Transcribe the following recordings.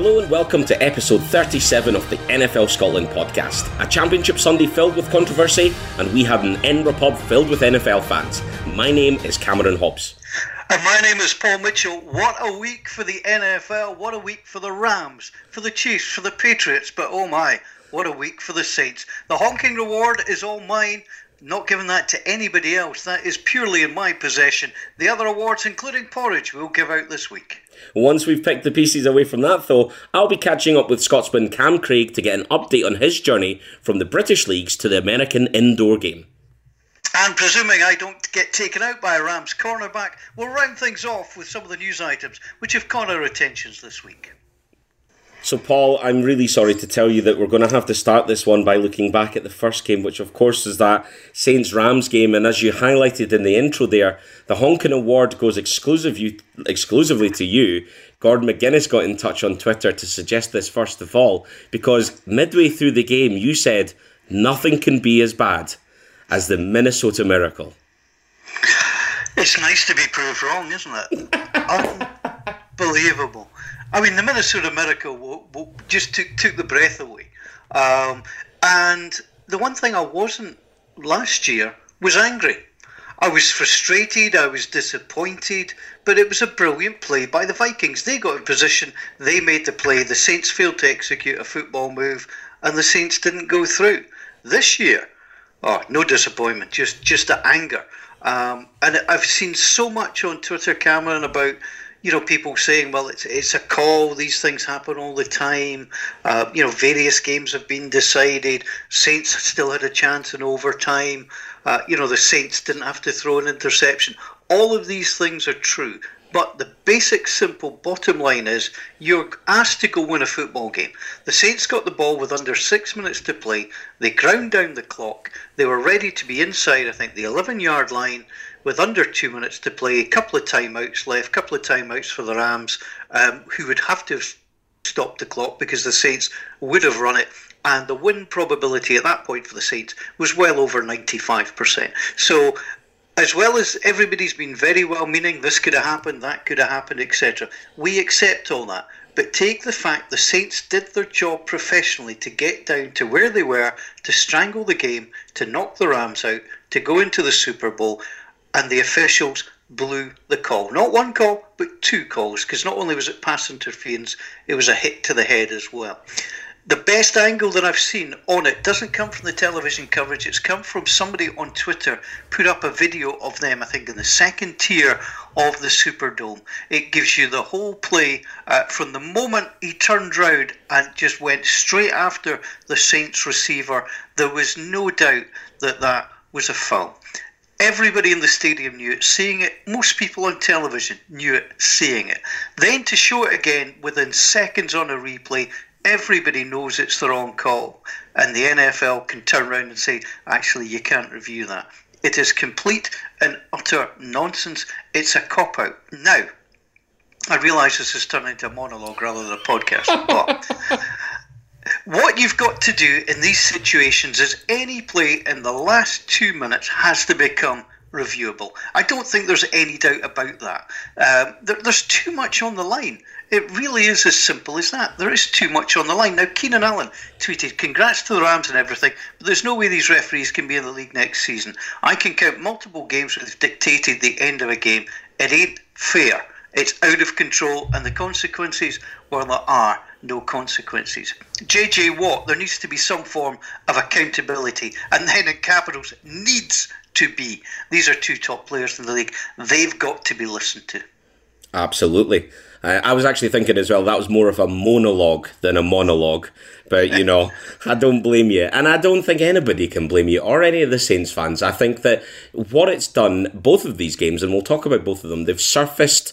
Hello and welcome to episode 37 of the NFL Scotland podcast. A championship Sunday filled with controversy, and we had an Edinburgh pub filled with NFL fans. My name is Cameron Hobbs. And my name is Paul Mitchell. What a week for the NFL. What a week for the Rams, for the Chiefs, for the Patriots. But oh my, what a week for the Saints. The honking reward is all mine. Not giving that to anybody else. That is purely in my possession. The other awards, including porridge, we'll give out this week. Once we've picked the pieces away from that, though, I'll be catching up with Scotsman Cam Craig to get an update on his journey from the British leagues to the American indoor game. And presuming I don't get taken out by Rams cornerback, we'll round things off with some of the news items which have caught our attentions this week. So, Paul, I'm really sorry to tell you that we're going to have to start this one by looking back at the first game, which, of course, is that Saints Rams game. And as you highlighted in the intro there, the Honkin Award goes exclusive you, exclusively to you. Gordon McGuinness got in touch on Twitter to suggest this first of all, because midway through the game, you said nothing can be as bad as the Minnesota Miracle. It's nice to be proved wrong, isn't it? Unbelievable. I mean, the Minnesota Miracle just took, took the breath away. Um, and the one thing I wasn't last year was angry. I was frustrated, I was disappointed, but it was a brilliant play by the Vikings. They got in position, they made the play, the Saints failed to execute a football move, and the Saints didn't go through. This year, oh, no disappointment, just just the anger. Um, and I've seen so much on Twitter, Cameron, about you know, people saying, well, it's it's a call. These things happen all the time. Uh, you know, various games have been decided. Saints still had a chance in overtime. Uh, you know, the Saints didn't have to throw an interception. All of these things are true. But the basic, simple bottom line is you're asked to go win a football game. The Saints got the ball with under six minutes to play. They ground down the clock. They were ready to be inside, I think, the 11 yard line with under two minutes to play, a couple of timeouts left, a couple of timeouts for the Rams, um, who would have to have stopped the clock because the Saints would have run it. And the win probability at that point for the Saints was well over 95%. So, as well as everybody's been very well meaning, this could have happened, that could have happened, etc., we accept all that. But take the fact the Saints did their job professionally to get down to where they were, to strangle the game, to knock the Rams out, to go into the Super Bowl and the officials blew the call. Not one call, but two calls, because not only was it pass interference, it was a hit to the head as well. The best angle that I've seen on it doesn't come from the television coverage, it's come from somebody on Twitter put up a video of them, I think, in the second tier of the Superdome. It gives you the whole play uh, from the moment he turned round and just went straight after the Saints receiver. There was no doubt that that was a foul. Everybody in the stadium knew it, seeing it. Most people on television knew it, seeing it. Then to show it again within seconds on a replay, everybody knows it's the wrong call. And the NFL can turn around and say, actually, you can't review that. It is complete and utter nonsense. It's a cop out. Now, I realise this is turning into a monologue rather than a podcast, but what you've got to do in these situations is any play in the last two minutes has to become reviewable. I don't think there's any doubt about that. Um, there, there's too much on the line. It really is as simple as that. There is too much on the line. Now, Keenan Allen tweeted, Congrats to the Rams and everything, but there's no way these referees can be in the league next season. I can count multiple games where they've dictated the end of a game. It ain't fair. It's out of control, and the consequences, well, there are no consequences. JJ Watt, there needs to be some form of accountability, and then in capitals, needs to be. These are two top players in the league. They've got to be listened to. Absolutely. I was actually thinking as well that was more of a monologue than a monologue. But, you know, I don't blame you. And I don't think anybody can blame you or any of the Saints fans. I think that what it's done, both of these games, and we'll talk about both of them, they've surfaced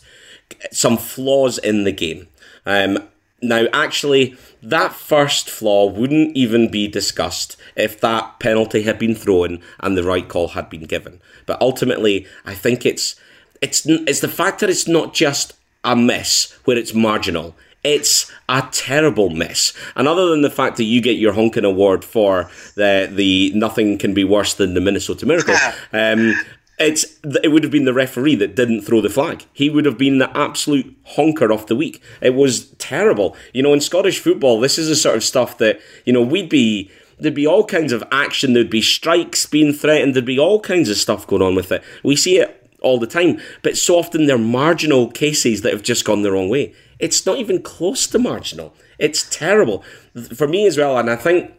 some flaws in the game. Um, now, actually, that first flaw wouldn't even be discussed if that penalty had been thrown and the right call had been given. But ultimately, I think it's it's it's the fact that it's not just a miss where it's marginal. It's a terrible miss. And other than the fact that you get your honking award for the the nothing can be worse than the Minnesota Miracle, um, it's it would have been the referee that didn't throw the flag. He would have been the absolute honker of the week. It was terrible. You know, in Scottish football, this is the sort of stuff that you know we'd be. There'd be all kinds of action. There'd be strikes being threatened. There'd be all kinds of stuff going on with it. We see it all the time, but so often they're marginal cases that have just gone the wrong way. It's not even close to marginal. It's terrible for me as well, and I think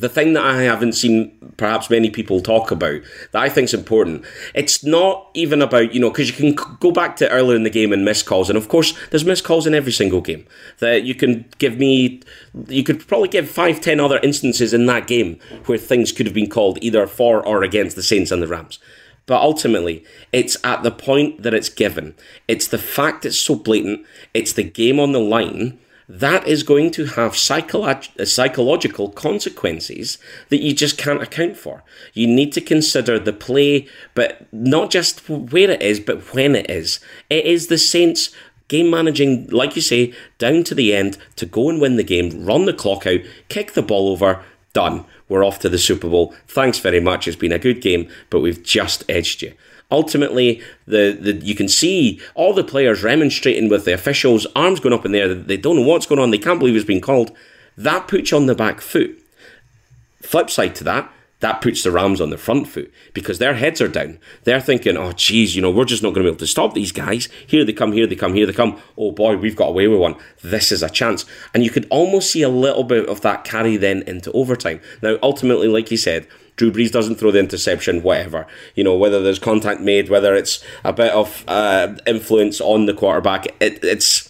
the thing that I haven't seen perhaps many people talk about that I think is important, it's not even about, you know, because you can go back to earlier in the game and miss calls. And of course, there's missed calls in every single game. That you can give me, you could probably give five, ten other instances in that game where things could have been called either for or against the Saints and the Rams. But ultimately, it's at the point that it's given. It's the fact it's so blatant, it's the game on the line that is going to have psycholo- uh, psychological consequences that you just can't account for. You need to consider the play, but not just where it is, but when it is. It is the Saints game managing, like you say, down to the end to go and win the game, run the clock out, kick the ball over, done. We're off to the Super Bowl. Thanks very much. It's been a good game, but we've just edged you ultimately the, the you can see all the players remonstrating with the officials, arms going up in the air. They don't know what's going on. They can't believe it's been called. That puts you on the back foot. Flip side to that, that puts the Rams on the front foot because their heads are down. They're thinking, oh, geez, you know, we're just not going to be able to stop these guys. Here they come, here they come, here they come. Oh boy, we've got away with one. This is a chance. And you could almost see a little bit of that carry then into overtime. Now, ultimately, like you said, Drew Brees doesn't throw the interception, whatever. You know, whether there's contact made, whether it's a bit of uh, influence on the quarterback, it, it's.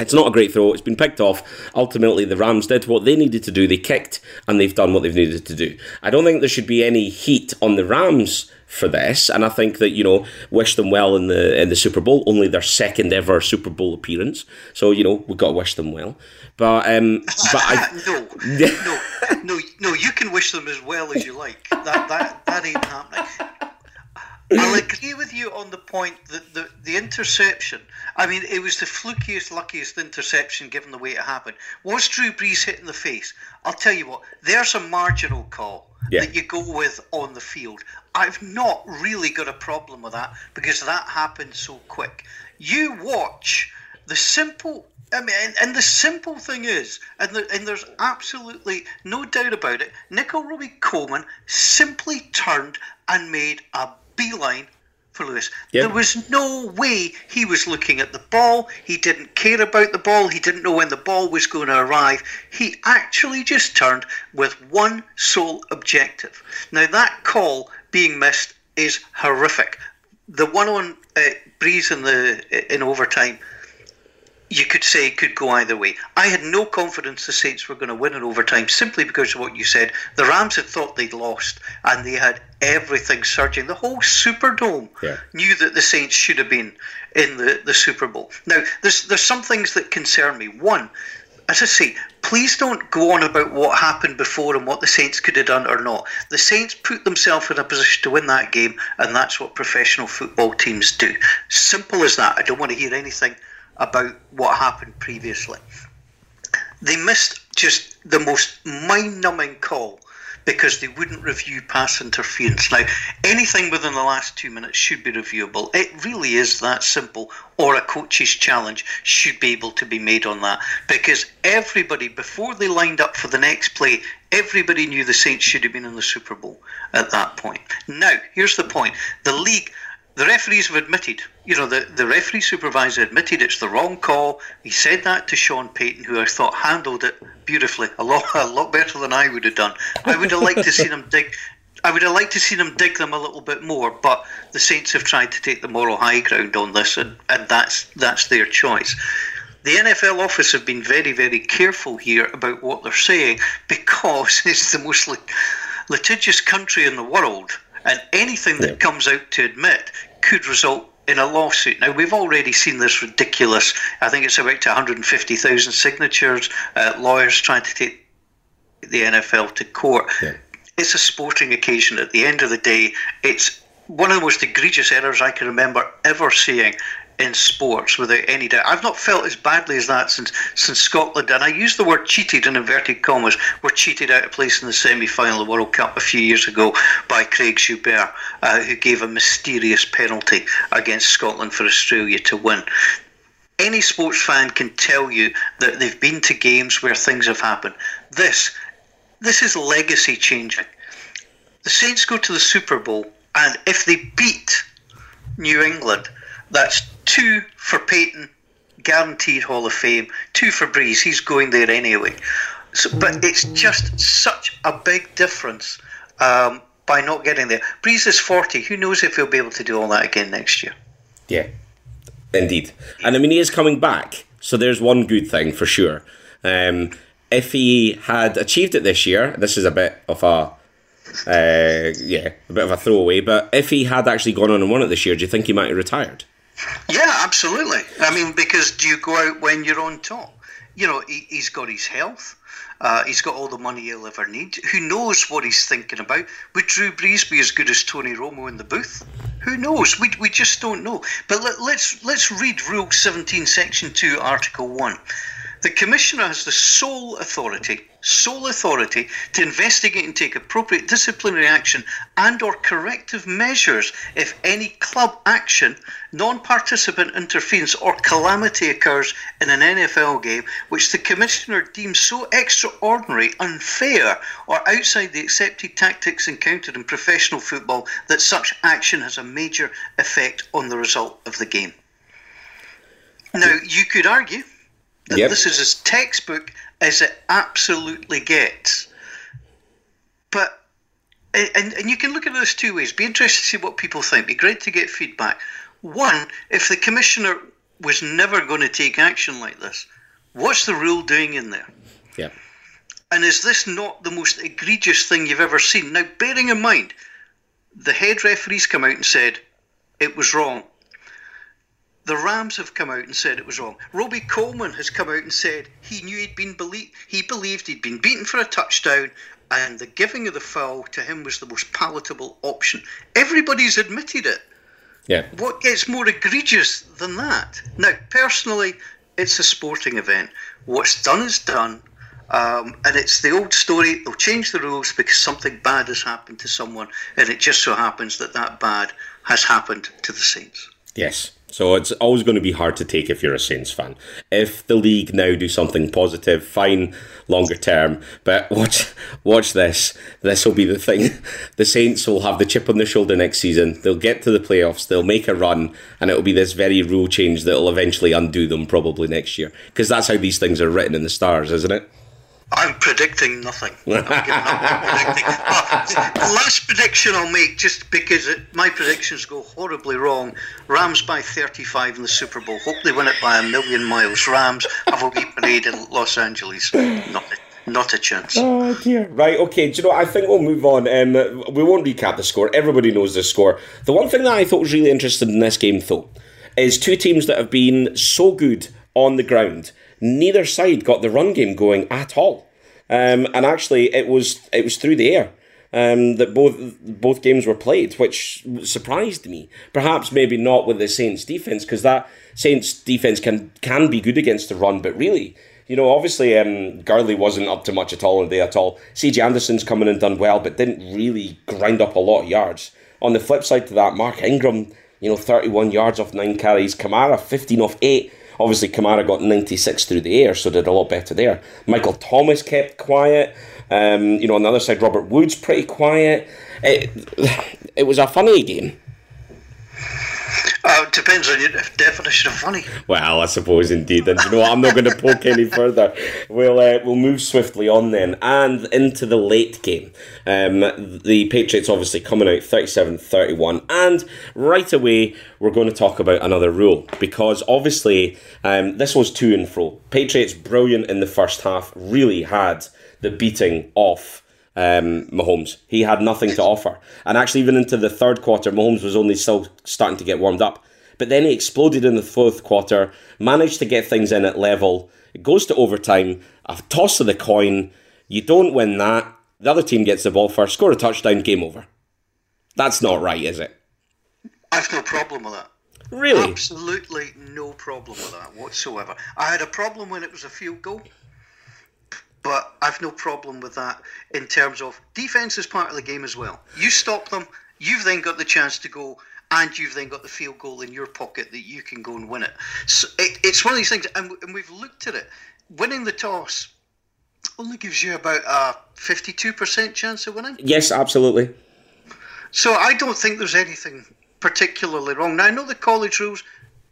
It's not a great throw. It's been picked off. Ultimately, the Rams did what they needed to do. They kicked, and they've done what they've needed to do. I don't think there should be any heat on the Rams for this, and I think that you know, wish them well in the in the Super Bowl. Only their second ever Super Bowl appearance, so you know we've got to wish them well. But um, but I, no, no, no, no. You can wish them as well as you like. That that that ain't happening. I'll agree with you on the point that the, the interception, I mean, it was the flukiest, luckiest interception given the way it happened. Was Drew Brees hit in the face? I'll tell you what, there's a marginal call yeah. that you go with on the field. I've not really got a problem with that because that happened so quick. You watch the simple I mean, and, and, the simple thing is, and, the, and there's absolutely no doubt about it, Nickell Robey-Coleman simply turned and made a beeline for Lewis. Yep. There was no way he was looking at the ball. He didn't care about the ball. He didn't know when the ball was going to arrive. He actually just turned with one sole objective. Now, that call being missed is horrific. The one on uh, Brees in the in overtime you could say it could go either way. I had no confidence the Saints were going to win in overtime simply because of what you said. The Rams had thought they'd lost and they had everything surging. The whole Superdome yeah. knew that the Saints should have been in the, the Super Bowl. Now, there's there's some things that concern me. One, as I say, please don't go on about what happened before and what the Saints could have done or not. The Saints put themselves in a position to win that game, and that's what professional football teams do. Simple as that. I don't want to hear anything about what happened previously. They missed just the most mind numbing call because they wouldn't review pass interference. Now, anything within the last two minutes should be reviewable. It really is that simple, or a coach's challenge should be able to be made on that because everybody, before they lined up for the next play, everybody knew the Saints should have been in the Super Bowl at that point. Now, here's the point the league the referees have admitted, you know, the, the referee supervisor admitted it's the wrong call. He said that to Sean Payton, who I thought handled it beautifully, a lot, a lot better than I would have done. I would have liked to see them dig. I would have liked to see them dig them a little bit more, but the Saints have tried to take the moral high ground on this, and, and that's that's their choice. The NFL office have been very, very careful here about what they're saying because it's the most litigious country in the world and anything that comes out to admit could result in a lawsuit. Now, we've already seen this ridiculous, I think it's about 150,000 signatures, uh, lawyers trying to take the NFL to court. Yeah. It's a sporting occasion. At the end of the day, it's one of the most egregious errors I can remember ever seeing in sports without any doubt. I've not felt as badly as that since since Scotland, and I use the word cheated in inverted commas, were cheated out of place in the semi final of the World Cup a few years ago by Craig Joubert, uh, who gave a mysterious penalty against Scotland for Australia to win. Any sports fan can tell you that they've been to games where things have happened. This, this is legacy changing. The Saints go to the Super Bowl, and if they beat New England, that's two for Payton, guaranteed Hall of Fame. Two for Brees, he's going there anyway. So, but it's just such a big difference um, by not getting there. Brees is 40. Who knows if he'll be able to do all that again next year? Yeah, indeed. And I mean, he is coming back. So there's one good thing for sure. Um, if he had achieved it this year, this is a bit of a uh, yeah, a bit of a throwaway. But if he had actually gone on and won it this year, do you think he might have retired? Yeah, absolutely. I mean, because do you go out when you're on top? You know, he, has got his health. Uh, he's got all the money he'll ever need. Who knows what he's thinking about? Would Drew Brees be as good as Tony Romo in the booth? Who knows? We, we just don't know. But let, let's let's read Rule 17, Section 2, Article 1. The Commissioner has the sole authority sole authority to investigate and take appropriate disciplinary action and or corrective measures if any club action non-participant interference or calamity occurs in an NFL game which the commissioner deems so extraordinary unfair or outside the accepted tactics encountered in professional football that such action has a major effect on the result of the game. Now you could argue yep. this is as textbook as it absolutely gets. But and, and you can look at this two ways. Be interested to see what people think. Be great to get feedback. One, if the commissioner was never going to take action like this, what's the rule doing in there? Yeah. And is this not the most egregious thing you've ever seen? Now, bearing in mind, the head referees come out and said it was wrong. The Rams have come out and said it was wrong. Robey-Coleman has come out and said he knew he'd been belie- he believed he'd been beaten for a touchdown and the giving of the foul to him was the most palatable option. Everybody's admitted it. Yeah. What gets more egregious than that? Now, personally, it's a sporting event. What's done is done. Um, and it's the old story they'll change the rules because something bad has happened to someone, and it just so happens that that bad has happened to the Saints. Yes. So it's always going to be hard to take if you're a Saints fan. If the league now do something positive, fine, longer term. But watch, watch this. This will be the thing. The Saints will have the chip on their shoulder next season. They'll get to the playoffs. They'll make a run, and it will be this very rule change that will eventually undo them probably next year. Because that's how these things are written in the stars, isn't it? I'm predicting nothing. I'm predicting. last prediction I'll make, just because it, my predictions go horribly wrong. Rams by 35 in the Super Bowl. Hope they win it by a million miles. Rams have a wee parade in Los Angeles. Not, not a chance. Oh dear. Right. Okay. Do you know? I think we'll move on. Um, we won't recap the score. Everybody knows the score. The one thing that I thought was really interesting in this game, though, is two teams that have been so good on the ground neither side got the run game going at all. Um, and actually, it was it was through the air um, that both both games were played, which surprised me. Perhaps maybe not with the Saints defense, because that Saints defense can can be good against the run, but really. You know, obviously, um, Gurley wasn't up to much at all today at all. CJ Anderson's coming and done well, but didn't really grind up a lot of yards. On the flip side to that, Mark Ingram, you know, 31 yards off nine carries. Kamara, 15 off eight. Obviously, Kamara got 96 through the air, so did a lot better there. Michael Thomas kept quiet. Um, you know, on the other side, Robert Woods pretty quiet. It, it was a funny game. Uh, depends on your definition of funny. Well, I suppose indeed. And you know what? I'm not going to poke any further. We'll uh, we'll move swiftly on then and into the late game. Um, the Patriots obviously coming out 37-31 and right away we're going to talk about another rule because obviously um, this was to and fro. Patriots brilliant in the first half, really had the beating off um, Mahomes. He had nothing to offer. And actually, even into the third quarter, Mahomes was only still starting to get warmed up. But then he exploded in the fourth quarter, managed to get things in at level. It goes to overtime, a toss of the coin. You don't win that. The other team gets the ball first, score a touchdown, game over. That's not right, is it? I've no problem with that. Really? Absolutely no problem with that whatsoever. I had a problem when it was a field goal, but I've no problem with that in terms of defense is part of the game as well. You stop them, you've then got the chance to go, and you've then got the field goal in your pocket that you can go and win it. So it, it's one of these things, and, and we've looked at it. Winning the toss only gives you about a 52% chance of winning. Yes, absolutely. So I don't think there's anything particularly wrong. Now I know the college rules,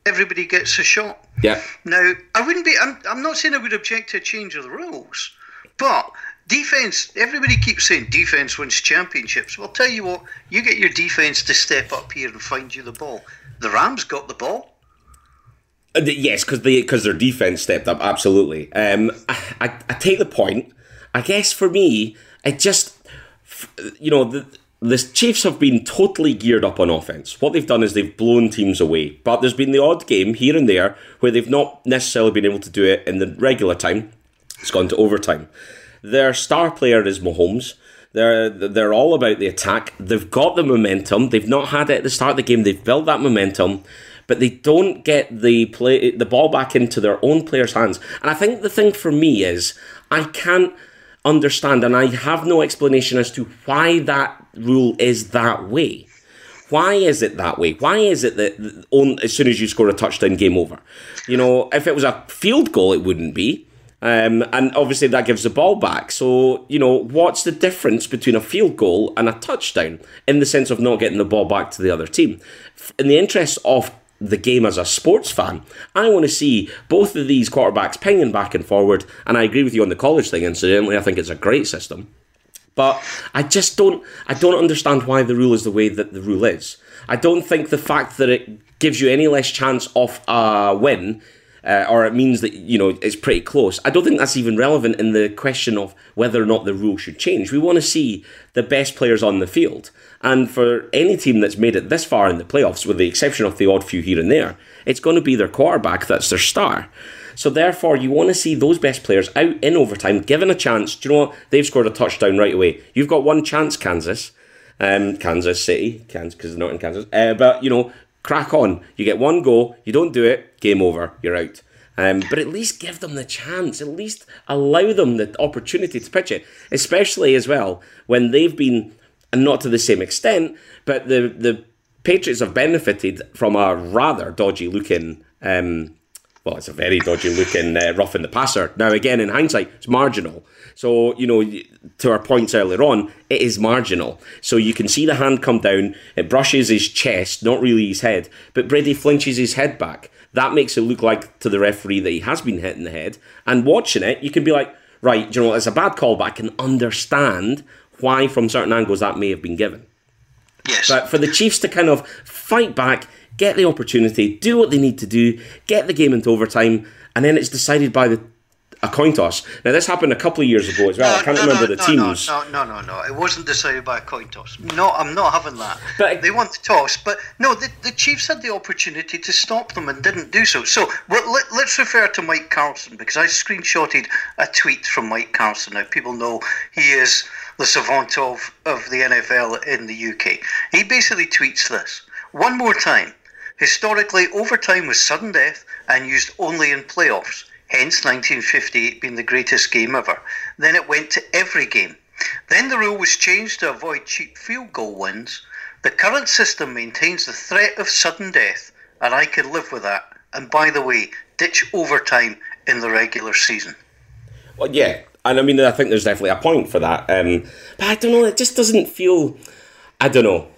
everybody gets a shot. Yeah. Now I wouldn't be. I'm, I'm not saying I would object to a change of the rules, but defense. Everybody keeps saying defense wins championships. Well, I'll tell you what. You get your defense to step up here and find you the ball. The Rams got the ball. Uh, yes, because they because their defense stepped up. Absolutely. Um, I, I, I take the point. I guess for me, it just you know the the Chiefs have been totally geared up on offense. What they've done is they've blown teams away. But there's been the odd game here and there where they've not necessarily been able to do it in the regular time. It's gone to overtime. Their star player is Mahomes. They're they're all about the attack. They've got the momentum. They've not had it at the start of the game. They've built that momentum, but they don't get the play the ball back into their own players' hands. And I think the thing for me is I can't understand, and I have no explanation as to why that rule is that way. Why is it that way? Why is it that on, as soon as you score a touchdown, game over? You know, if it was a field goal, it wouldn't be. Um, and obviously that gives the ball back. So, you know, what's the difference between a field goal and a touchdown in the sense of not getting the ball back to the other team? In the interest of the game as a sports fan. I want to see both of these quarterbacks pinging back and forward, and I agree with you on the college thing. Incidentally, I think it's a great system, but I just don't. I don't understand why the rule is the way that the rule is. I don't think the fact that it gives you any less chance of a win. Uh, or it means that you know it's pretty close. I don't think that's even relevant in the question of whether or not the rule should change. We want to see the best players on the field, and for any team that's made it this far in the playoffs, with the exception of the odd few here and there, it's going to be their quarterback that's their star. So therefore, you want to see those best players out in overtime, given a chance. Do you know what? They've scored a touchdown right away. You've got one chance, Kansas, um, Kansas City, Kansas because they're not in Kansas. Uh, but you know, crack on. You get one go. You don't do it. Game over. You're out. Um, but at least give them the chance. At least allow them the opportunity to pitch it, especially as well when they've been and not to the same extent, but the the Patriots have benefited from a rather dodgy looking. Um, well, it's a very dodgy looking uh, rough in the passer. Now, again, in hindsight, it's marginal. So, you know, to our points earlier on, it is marginal. So you can see the hand come down, it brushes his chest, not really his head, but Brady flinches his head back. That makes it look like to the referee that he has been hit in the head. And watching it, you can be like, right, you know, it's a bad call, but I can understand why, from certain angles, that may have been given. Yes. But for the Chiefs to kind of fight back, get the opportunity, do what they need to do, get the game into overtime, and then it's decided by the a coin toss. Now this happened a couple of years ago as well. No, I can't no, remember no, the teams. No, no, no, no, no. It wasn't decided by a coin toss. No, I'm not having that. But- they want the toss, but no, the, the Chiefs had the opportunity to stop them and didn't do so. So well, let, let's refer to Mike Carlson because I screenshotted a tweet from Mike Carlson. Now people know he is the savant of, of the NFL in the UK. He basically tweets this one more time. Historically, overtime was sudden death and used only in playoffs, hence 1958 being the greatest game ever. Then it went to every game. Then the rule was changed to avoid cheap field goal wins. The current system maintains the threat of sudden death, and I can live with that. And by the way, ditch overtime in the regular season. Well, yeah, and I mean, I think there's definitely a point for that. Um, but I don't know. It just doesn't feel. I don't know.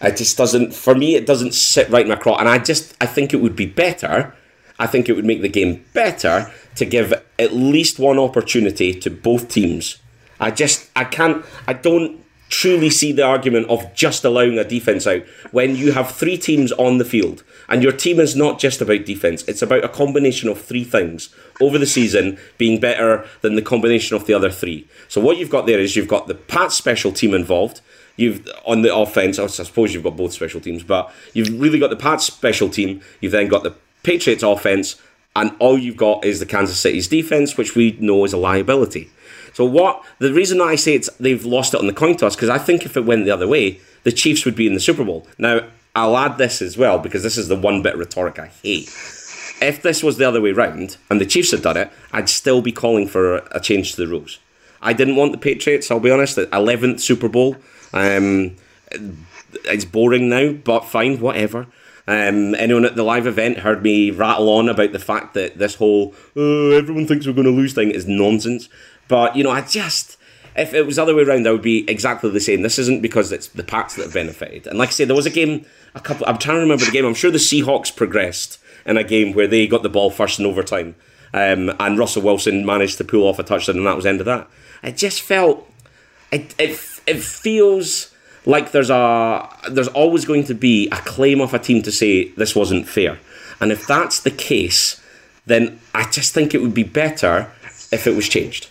It just doesn't. For me, it doesn't sit right in my craw. And I just, I think it would be better. I think it would make the game better to give at least one opportunity to both teams. I just, I can't, I don't truly see the argument of just allowing a defense out when you have three teams on the field and your team is not just about defense it's about a combination of three things over the season being better than the combination of the other three so what you've got there is you've got the pat special team involved you've on the offense I suppose you've got both special teams but you've really got the Pats special team you've then got the Patriots offense and all you've got is the Kansas City's defense which we know is a liability so what the reason I say it's they've lost it on the coin toss because I think if it went the other way, the Chiefs would be in the Super Bowl. Now I'll add this as well because this is the one bit of rhetoric I hate. If this was the other way round and the Chiefs had done it, I'd still be calling for a change to the rules. I didn't want the Patriots. I'll be honest. The eleventh Super Bowl. Um, it's boring now, but fine, whatever. Um, anyone at the live event heard me rattle on about the fact that this whole oh, everyone thinks we're going to lose thing is nonsense. But you know, I just if it was the other way around, I would be exactly the same. This isn't because it's the Pats that have benefited. And like I said, there was a game a couple. I'm trying to remember the game. I'm sure the Seahawks progressed in a game where they got the ball first in overtime, um, and Russell Wilson managed to pull off a touchdown, and that was the end of that. It just felt it it, it feels like there's a there's always going to be a claim of a team to say this wasn't fair. And if that's the case, then I just think it would be better if it was changed.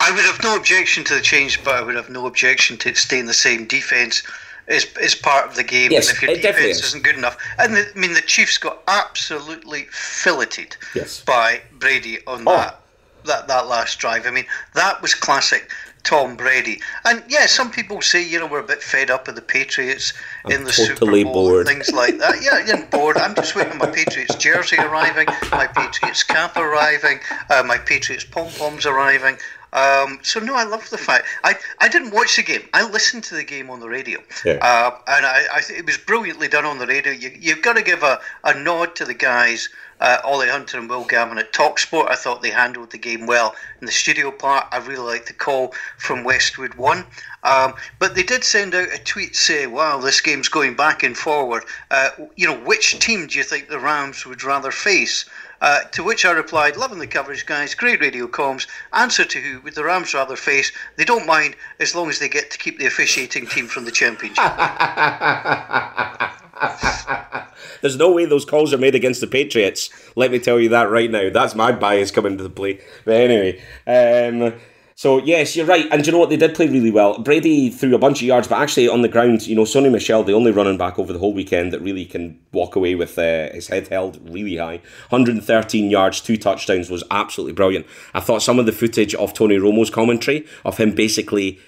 I would have no objection to the change, but I would have no objection to it staying the same. Defense is is part of the game, yes, and if your defense is. not good enough, and the, I mean the Chiefs got absolutely filleted yes. by Brady on oh. that that that last drive. I mean that was classic. Tom Brady. And yeah, some people say, you know, we're a bit fed up with the Patriots I'm in the totally Super Bowl and things like that. Yeah, I'm bored. I'm just waiting for my Patriots jersey arriving, my Patriots cap arriving, uh, my Patriots pom poms arriving. Um, so no, I love the fact I, I didn't watch the game. I listened to the game on the radio, yeah. uh, and I, I it was brilliantly done on the radio. You, you've got to give a, a nod to the guys uh, Ollie Hunter and Will Gavin at Talksport. I thought they handled the game well. In the studio part, I really liked the call from Westwood One. Um, but they did send out a tweet saying, wow, this game's going back and forward. Uh, you know, which team do you think the Rams would rather face? Uh, to which I replied, loving the coverage, guys, great radio comms. Answer to who would the Rams rather face? They don't mind as long as they get to keep the officiating team from the championship. There's no way those calls are made against the Patriots. Let me tell you that right now. That's my bias coming to the play. But anyway, um, so yes, you're right. And you know what? They did play really well. Brady threw a bunch of yards, but actually on the ground, you know, Sony Michel, the only running back over the whole weekend that really can walk away with uh, his head held really high. 113 yards, two touchdowns was absolutely brilliant. I thought some of the footage of Tony Romo's commentary of him basically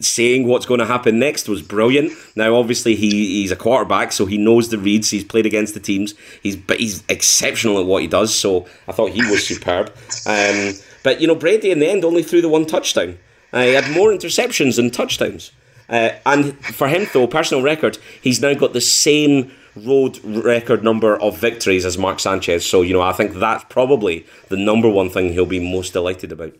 saying what's going to happen next was brilliant. Now, obviously, he, he's a quarterback, so he knows the reads. He's played against the teams. He's but he's exceptional at what he does. So I thought he was superb. Um, but you know, Brady in the end only threw the one touchdown. Uh, he had more interceptions than touchdowns. Uh, and for him, though, personal record, he's now got the same road record number of victories as Mark Sanchez. So you know, I think that's probably the number one thing he'll be most delighted about.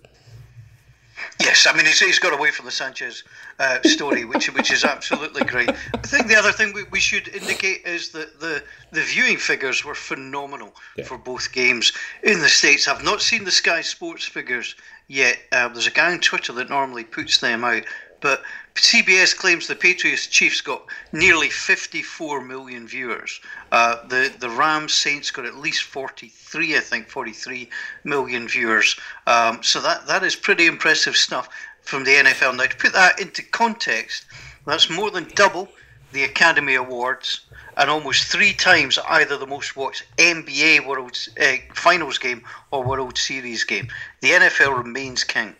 Yes, I mean he's, he's got away from the Sanchez uh, story, which which is absolutely great. I think the other thing we, we should indicate is that the the viewing figures were phenomenal yeah. for both games in the states. I've not seen the Sky Sports figures yet. Uh, there's a guy on Twitter that normally puts them out, but CBS claims the Patriots Chiefs got nearly 54 million viewers. Uh, the the Rams Saints got at least 43, I think, 43 million viewers. Um, so that that is pretty impressive stuff from the NFL. Now to put that into context, that's more than double the Academy Awards and almost three times either the most watched NBA World uh, Finals game or World Series game. The NFL remains king.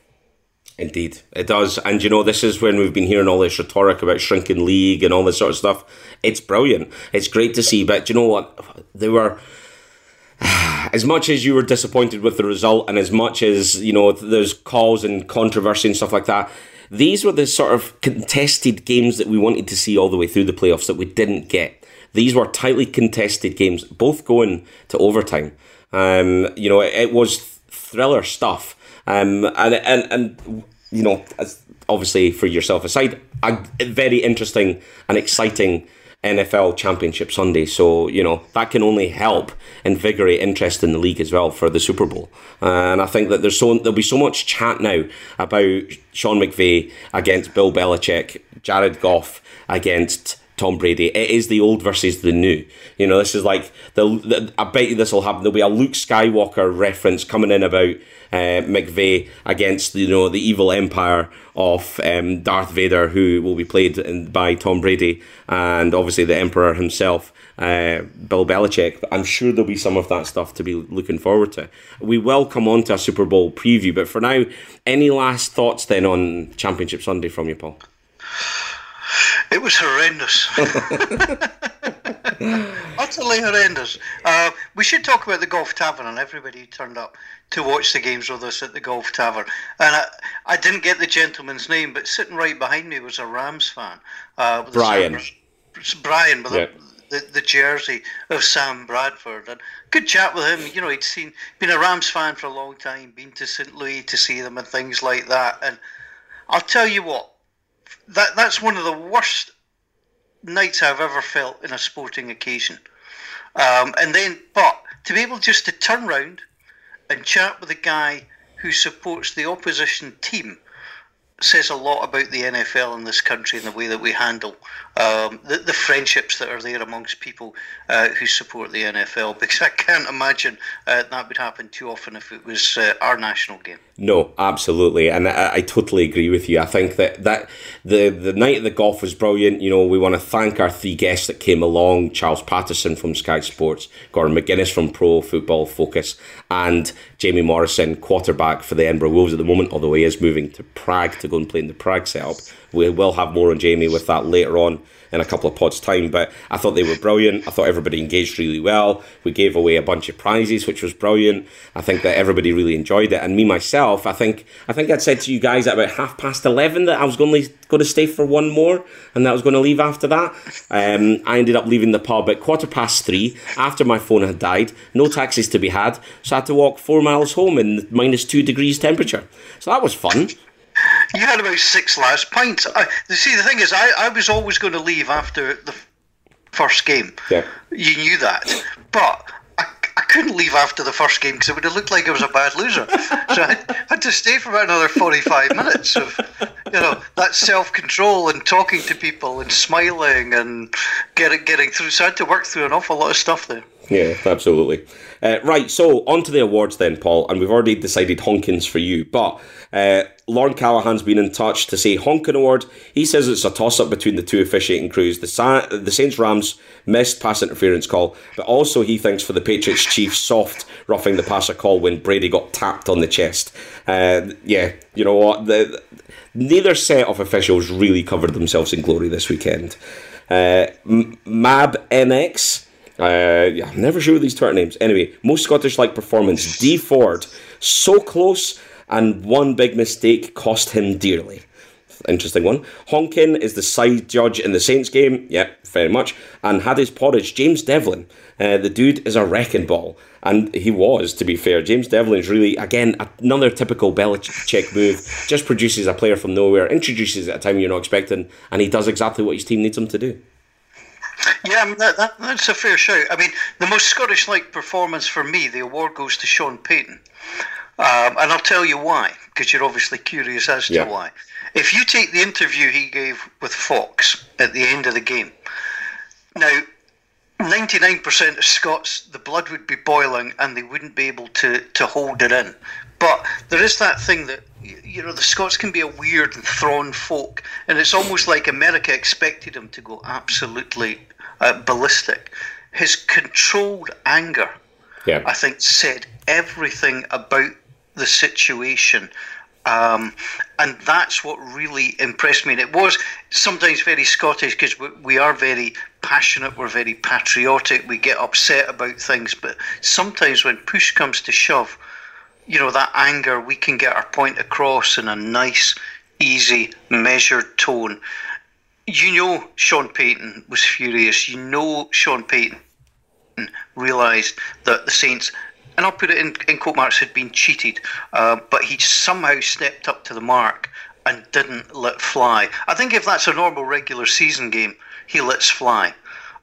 Indeed, it does. And you know, this is when we've been hearing all this rhetoric about shrinking league and all this sort of stuff. It's brilliant. It's great to see. But you know what? They were. As much as you were disappointed with the result, and as much as, you know, there's calls and controversy and stuff like that, these were the sort of contested games that we wanted to see all the way through the playoffs that we didn't get. These were tightly contested games, both going to overtime. Um, you know, it, it was thriller stuff. Um, and, and, and, you know, obviously for yourself aside, a very interesting and exciting NFL Championship Sunday. So, you know, that can only help invigorate interest in the league as well for the Super Bowl. And I think that there's so there'll be so much chat now about Sean McVay against Bill Belichick, Jared Goff against Tom Brady. It is the old versus the new. You know, this is like the, the I bet you this will happen. There'll be a Luke Skywalker reference coming in about uh, McVay against you know the evil empire of um, Darth Vader, who will be played in, by Tom Brady, and obviously the Emperor himself, uh, Bill Belichick. I'm sure there'll be some of that stuff to be looking forward to. We will come on to a Super Bowl preview, but for now, any last thoughts then on Championship Sunday from you, Paul? It was horrendous. Utterly horrendous. Uh, we should talk about the Golf Tavern and everybody who turned up to watch the games with us at the Golf Tavern. And I, I didn't get the gentleman's name, but sitting right behind me was a Rams fan. Uh, Brian. Brian, with yeah. the, the jersey of Sam Bradford. And good chat with him. You know, he'd seen been a Rams fan for a long time, been to St. Louis to see them and things like that. And I'll tell you what, that that's one of the worst nights I've ever felt in a sporting occasion. Um, and then, but to be able just to turn round and chat with a guy who supports the opposition team says a lot about the NFL in this country and the way that we handle um, the, the, friendships that are there amongst people uh, who support the NFL. Because I can't imagine uh, that would happen too often if it was uh, our national game. No, absolutely, and I, I, totally agree with you. I think that, that the the night of the golf was brilliant. You know, we want to thank our three guests that came along: Charles Patterson from Sky Sports, Gordon McGuinness from Pro Football Focus, and Jamie Morrison, quarterback for the Edinburgh Wolves at the moment. Although he is moving to Prague to go and play in the Prague setup. We will have more on Jamie with that later on in a couple of pods' time. But I thought they were brilliant. I thought everybody engaged really well. We gave away a bunch of prizes, which was brilliant. I think that everybody really enjoyed it. And me myself, I think I think I'd said to you guys at about half past eleven that I was going to going to stay for one more, and that I was going to leave after that. Um, I ended up leaving the pub at quarter past three after my phone had died. No taxis to be had, so I had to walk four miles home in minus two degrees temperature. So that was fun. You had about six last pints. I, see, the thing is, I, I was always going to leave after the first game. Yeah. You knew that. But I, I couldn't leave after the first game because it would have looked like I was a bad loser. so I had to stay for about another 45 minutes of, you know, that self control and talking to people and smiling and getting, getting through. So I had to work through an awful lot of stuff there. Yeah, absolutely. Uh, right, so on to the awards then, Paul, and we've already decided Honkins for you, but uh, Lorne Callaghan's been in touch to say Honkin Award. He says it's a toss up between the two officiating crews. The, Sa- the Saints Rams missed pass interference call, but also he thinks for the Patriots Chiefs soft roughing the passer call when Brady got tapped on the chest. Uh, yeah, you know what? The, neither set of officials really covered themselves in glory this weekend. Uh, Mab MX. Uh, yeah, I'm never sure these Twitter names. Anyway, most Scottish like performance. Dee Ford. So close and one big mistake cost him dearly. Interesting one. Honkin is the side judge in the Saints game. Yep, very much. And had his porridge, James Develin. Uh, the dude is a wrecking ball. And he was, to be fair. James Develin is really, again, another typical Belichick move. Just produces a player from nowhere, introduces at a time you're not expecting, and he does exactly what his team needs him to do. Yeah, that, that, that's a fair shout. I mean, the most Scottish like performance for me, the award goes to Sean Payton. Um, and I'll tell you why, because you're obviously curious as to yeah. why. If you take the interview he gave with Fox at the end of the game, now 99% of Scots, the blood would be boiling and they wouldn't be able to, to hold it in. But there is that thing that, you know, the Scots can be a weird and thrawn folk, and it's almost like America expected him to go absolutely uh, ballistic. His controlled anger, yeah. I think, said everything about the situation. Um, and that's what really impressed me. And it was sometimes very Scottish because we, we are very passionate, we're very patriotic, we get upset about things. But sometimes when push comes to shove, you know, that anger, we can get our point across in a nice, easy, measured tone. You know, Sean Payton was furious. You know, Sean Payton realised that the Saints and I'll put it in, in quote marks, had been cheated, uh, but he somehow stepped up to the mark and didn't let fly. I think if that's a normal regular season game, he lets fly.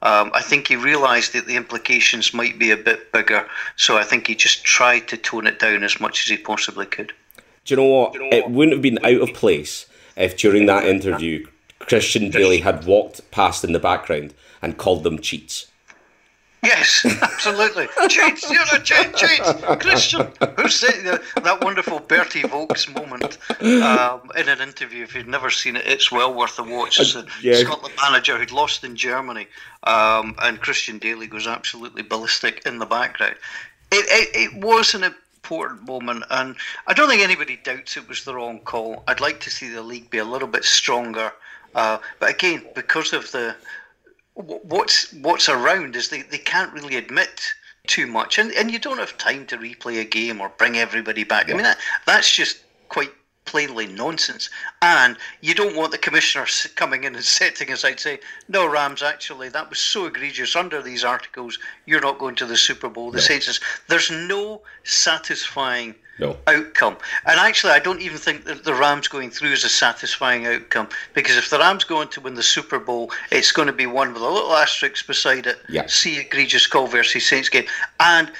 Um, I think he realised that the implications might be a bit bigger, so I think he just tried to tone it down as much as he possibly could. Do you know what? You know it what? wouldn't have been out of place if during that interview Christian Dailly had walked past in the background and called them cheats. Yes, absolutely. cheats, you're a cheat, cheats. Christian, who said that, that wonderful Berti Vogts moment um, in an interview? If you've never seen it, it's well worth a watch. It's a yeah. Scotland manager who'd lost in Germany, um, and Christian Dailly goes absolutely ballistic in the background. It, it, it was an important moment, and I don't think anybody doubts it was the wrong call. I'd like to see the league be a little bit stronger Uh, but again, because of the what's what's around is they, they can't really admit too much, and and you don't have time to replay a game or bring everybody back. Yeah. I mean that that's just quite plainly nonsense. And you don't want the commissioner coming in and setting aside saying, "No, Rams, actually, that was so egregious under these articles. You're not going to the Super Bowl." The no. Saints, there's no satisfying no. outcome. And actually, I don't even think that the Rams going through is a satisfying outcome because if the Rams go on to win the Super Bowl, it's going to be one with a little asterisk beside it. Yeah. See egregious call versus Saints game. And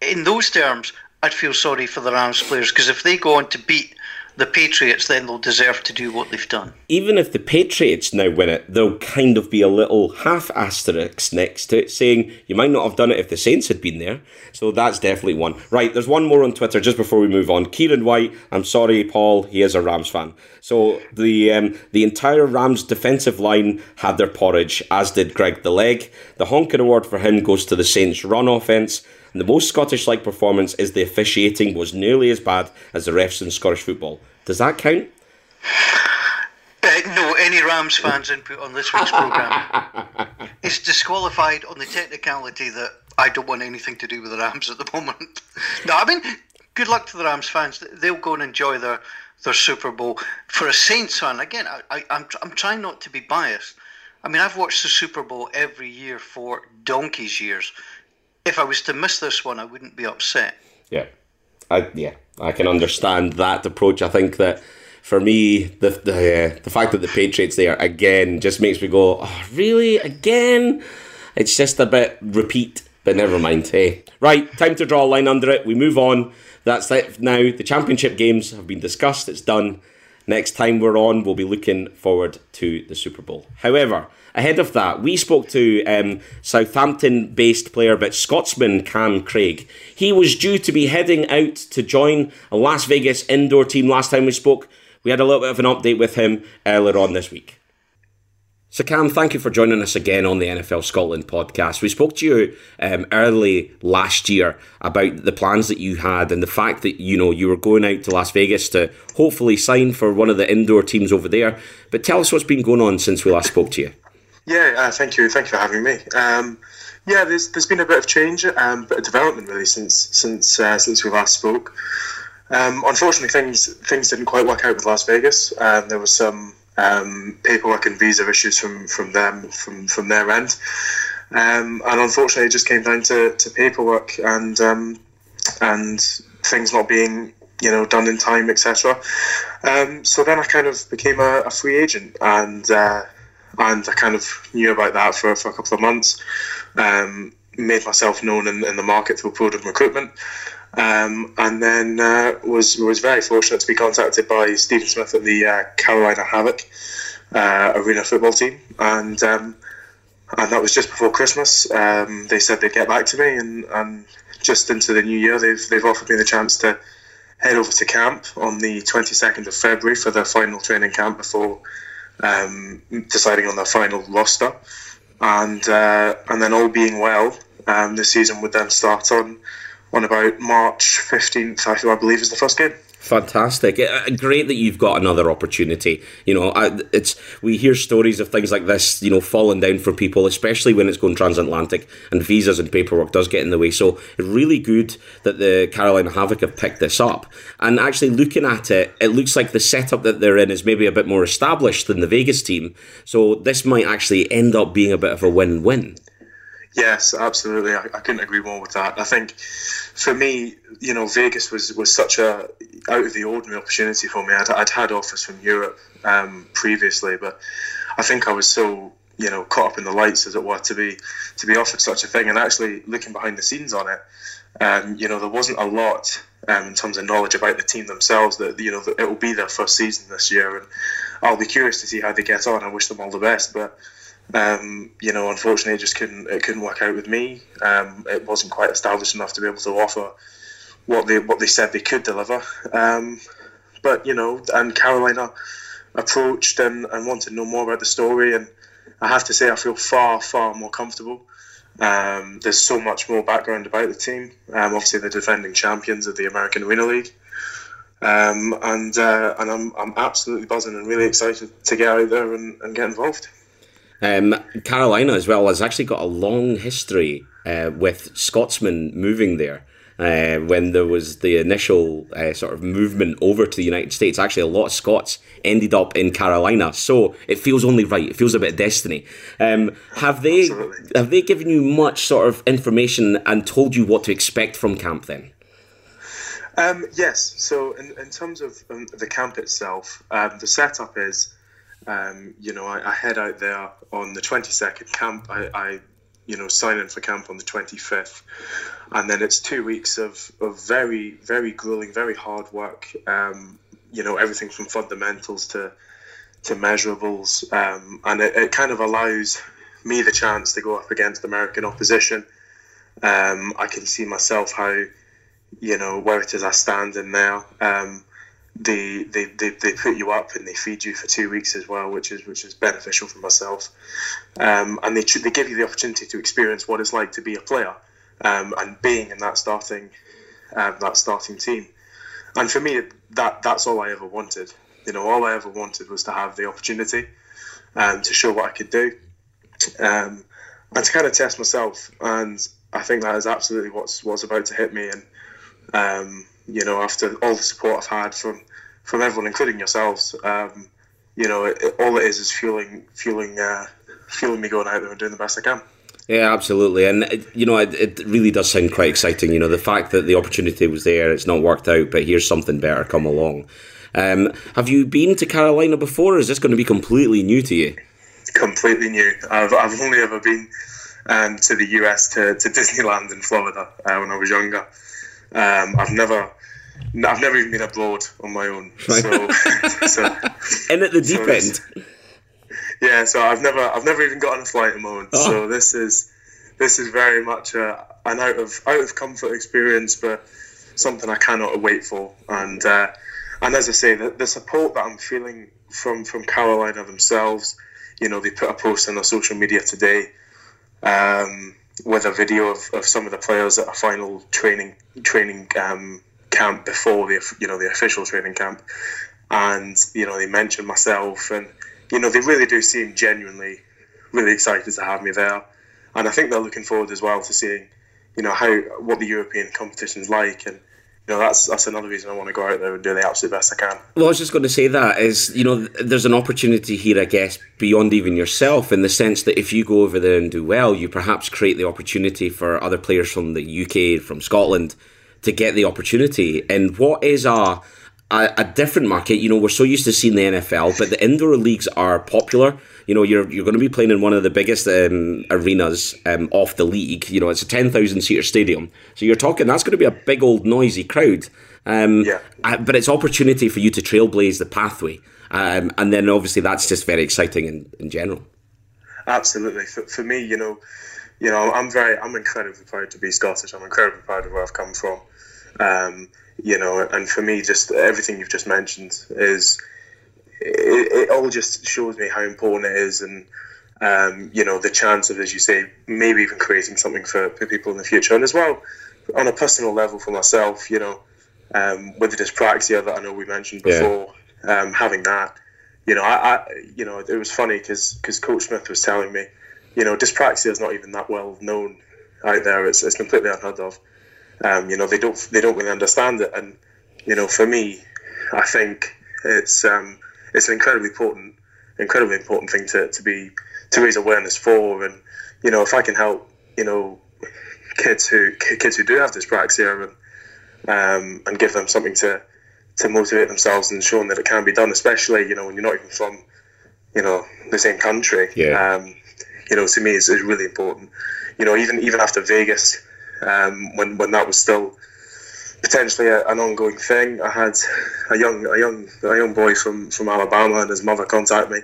in those terms, I'd feel sorry for the Rams players because if they go on to beat the Patriots, then they'll deserve to do what they've done. Even if the Patriots now win it, there'll kind of be a little half asterisk next to it saying you might not have done it if the Saints had been there. So that's definitely one. Right, there's one more on Twitter just before we move on. Kieran White, I'm sorry, Paul, he is a Rams fan. So the um, the entire Rams defensive line had their porridge, as did Greg the Leg. The honking award for him goes to the Saints' run offense. And the most Scottish like performance is the officiating was nearly as bad as the refs in Scottish football. Does that count? Uh, no, any Rams fans input on this week's programme is disqualified on the technicality that I don't want anything to do with the Rams at the moment. no, I mean, good luck to the Rams fans. They'll go and enjoy their, their Super Bowl. For a Saints fan, again, I, I, I'm, I'm trying not to be biased. I mean, I've watched the Super Bowl every year for donkey's years if I was to miss this one, I wouldn't be upset. Yeah, I yeah, I can understand that approach. I think that for me, the the uh, the fact that the Patriots there again just makes me go, oh, really again? It's just a bit repeat, but never mind. Hey, right, time to draw a line under it. We move on. That's it now. The championship games have been discussed. It's done. Next time we're on, we'll be looking forward to the Super Bowl. However, ahead of that, we spoke to um, Southampton based player but Scotsman Cam Craig. He was due to be heading out to join a Las Vegas indoor team last time we spoke. We had a little bit of an update with him earlier on this week. So, Cam, thank you for joining us again on the NFL Scotland podcast. We spoke to you um, early last year about the plans that you had and the fact that you know you were going out to Las Vegas to hopefully sign for one of the indoor teams over there. But tell us what's been going on since we last spoke to you. Yeah, uh, thank you, thank you for having me. Um, yeah, there's there's been a bit of change, um, bit development really since since uh, since we last spoke. Um, unfortunately, things things didn't quite work out with Las Vegas. Um, there was some um, paperwork and visa issues from from them from from their end, um, and unfortunately, it just came down to, to paperwork and um, and things not being you know done in time, etc. Um, so then I kind of became a, a free agent, and uh, and I kind of knew about that for, for a couple of months. Um, made myself known in, in the market through Proden Recruitment. Um, and then uh, was was very fortunate to be contacted by Stephen Smith at the uh, Carolina Havoc uh, Arena football team, and um, and that was just before Christmas. Um, they said they'd get back to me, and, and just into the new year, they've they've offered me the chance to head over to camp on the 22nd of February for their final training camp before um, deciding on their final roster, and uh, and then all being well, um, the season would then start on on about March 15th, I believe, is the first game. Fantastic! Uh, great that you've got another opportunity. You know, it's we hear stories of things like this, you know, falling down for people, especially when it's going transatlantic and visas and paperwork does get in the way. So really good that the Carolina Havoc have picked this up. And actually, looking at it, it looks like the setup that they're in is maybe a bit more established than the Vegas team. So this might actually end up being a bit of a win-win. Yes, absolutely. I, I, couldn't agree more with that. I think for me, you know, Vegas was, was such a out of the ordinary opportunity for me. I'd, I'd had offers from Europe um, previously, but I think I was so you know caught up in the lights, as it were, to be to be offered such a thing. And actually, looking behind the scenes on it, um, you know, there wasn't a lot um, in terms of knowledge about the team themselves. That you know, it will be their first season this year, and I'll be curious to see how they get on. I wish them all the best, but um, you know, unfortunately, it just couldn't it couldn't work out with me. Um, it wasn't quite established enough to be able to offer what they what they said they could deliver. Um, but you know, and Carolina approached and, and wanted to know more about the story, and I have to say, I feel far far more comfortable. Um, there's so much more background about the team. Um, obviously, the defending champions of the American Arena League. Um, and uh, and I'm I'm absolutely buzzing and really excited to get out there and, and get involved. Um, Carolina as well has actually got a long history uh, with Scotsmen moving there. Uh, when there was the initial uh, sort of movement over to the United States, actually a lot of Scots ended up in Carolina. So it feels only right. It feels a bit of destiny. Um, have they Absolutely. have they given you much sort of information and told you what to expect from camp then? Um, yes. So in, in terms of um, the camp itself, um, the setup is, um, you know, I, I, head out there on the 22nd camp. I, I you know, sign in for camp on the 25th. And then it's two weeks of, of very, very grueling, very hard work. Um, you know, everything from fundamentals to to measurables. Um, and it, it, kind of allows me the chance to go up against American opposition. Um, I can see myself how, you know, where it is I stand in now. Um, they, they, they, they put you up and they feed you for two weeks as well, which is which is beneficial for myself. Um, and they they give you the opportunity to experience what it's like to be a player um, and being in that starting uh, that starting team. And for me, that that's all I ever wanted. You know, all I ever wanted was to have the opportunity um, to show what I could do um, and to kind of test myself. And I think that is absolutely what's what's about to hit me. And um, you know, after all the support I've had from from everyone, including yourselves, um, you know, it, it, all it is is fueling fueling uh, fueling me going out there and doing the best I can. Yeah, absolutely, and you know, it, it, really does sound quite exciting. You know, the fact that the opportunity was there, it's not worked out, but here's something better come along. Um, have you been to Carolina before? is this going to be completely new to you? Completely new. I've, I've only ever been um, to the US to, to Disneyland in Florida uh, when I was younger. Um, I've never I've never even been abroad on my own. Right. So, so and at the deep so end. Yeah, so I've never I've never even got on a flight at the moment. Oh. So this is this is very much a, an out of out of comfort experience, but something I cannot wait for. And uh, and as I say, the, the support that I'm feeling from from Carolina themselves, you know, they put a post on their social media today. Um, with a video of, of some of the players at a final training training um, camp before the you know the official training camp, and you know they mentioned myself, and you know they really do seem genuinely really excited to have me there, and I think they're looking forward as well to seeing you know how what the European competition's like. And you know, that's that's another reason I want to go out there and do the absolute best I can. Well, I was just going to say that is, you know, there's an opportunity here, I guess, beyond even yourself, in the sense that if you go over there and do well, you perhaps create the opportunity for other players from the UK, from Scotland, to get the opportunity. And what is a a, a different market? You know, we're so used to seeing the NFL, but the indoor leagues are popular you know, you're you're going to be playing in one of the biggest um, arenas um, off the league. You know, it's a ten thousand seater stadium, so you're talking that's going to be a big old noisy crowd. Um, yeah. But it's opportunity for you to trailblaze the pathway, um, and then obviously that's just very exciting in, in general. Absolutely, for, for me, you know, you know, I'm very, I'm incredibly proud to be Scottish. I'm incredibly proud of where I've come from. Um, you know, and for me, just everything you've just mentioned is it, it all just shows me how important it is and um, you know the chance of as you say maybe even creating something for, for people in the future and as well on a personal level for myself you know um, with the dyspraxia that I know we mentioned before yeah. um, having that you know I, I you know it was funny because because coach Smith was telling me you know dyspraxia is not even that well known out there it's, it's completely unheard of um, you know they don't they don't really understand it and you know for me I think it's um, it's an incredibly important, incredibly important thing to, to be to raise awareness for. And you know, if I can help, you know, kids who kids who do have dyspraxia and um, and give them something to to motivate themselves and showing that it can be done, especially you know when you're not even from you know the same country. Yeah. Um, you know, to me is, is really important. You know, even even after Vegas, um, when when that was still potentially a, an ongoing thing. I had a young a young a young boy from, from Alabama and his mother contact me.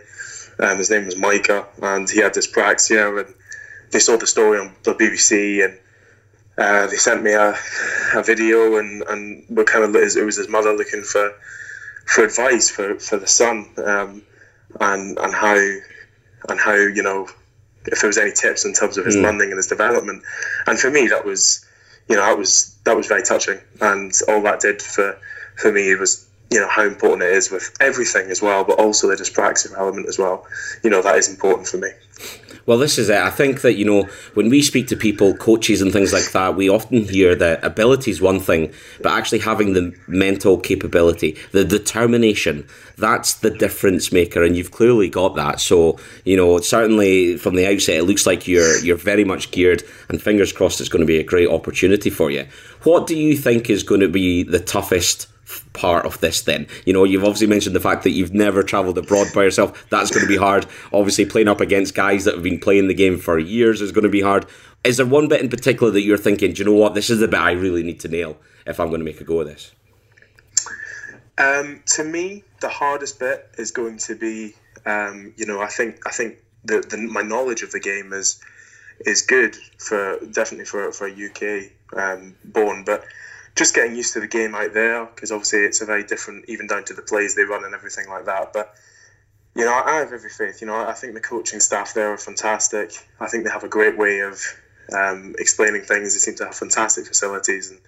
Um, his name was Micah, and he had dyspraxia, and they saw the story on the BBC, and uh, they sent me a, a video, and and we're kind of it was his mother looking for for advice for, for the son, um, and and how and how you know if there was any tips in terms of his mm. learning and his development, and for me that was you know that was that was very touching, and all that did for for me was you know how important it is with everything as well, but also the dyspraxia element as well. You know that is important for me. Well, this is it. I think that, you know, when we speak to people, coaches and things like that, we often hear that ability is one thing, but actually having the mental capability, the determination, that's the difference maker. And you've clearly got that. So, you know, certainly from the outset, it looks like you're, you're very much geared and fingers crossed it's going to be a great opportunity for you. What do you think is going to be the toughest part of this then? You know, you've obviously mentioned the fact that you've never travelled abroad by yourself. That's going to be hard. Obviously, playing up against guys that have been playing the game for years is going to be hard. Is there one bit in particular that you're thinking, do you know what, this is the bit I really need to nail if I'm going to make a go of this? Um, to me, the hardest bit is going to be, um, you know, I think I think the, the, my knowledge of the game is is good for definitely for for a UK um, born, but just getting used to the game out there because obviously it's a very different, even down to the plays they run and everything like that. But you know, I have every faith. You know, I think the coaching staff there are fantastic. I think they have a great way of um, explaining things. They seem to have fantastic facilities, and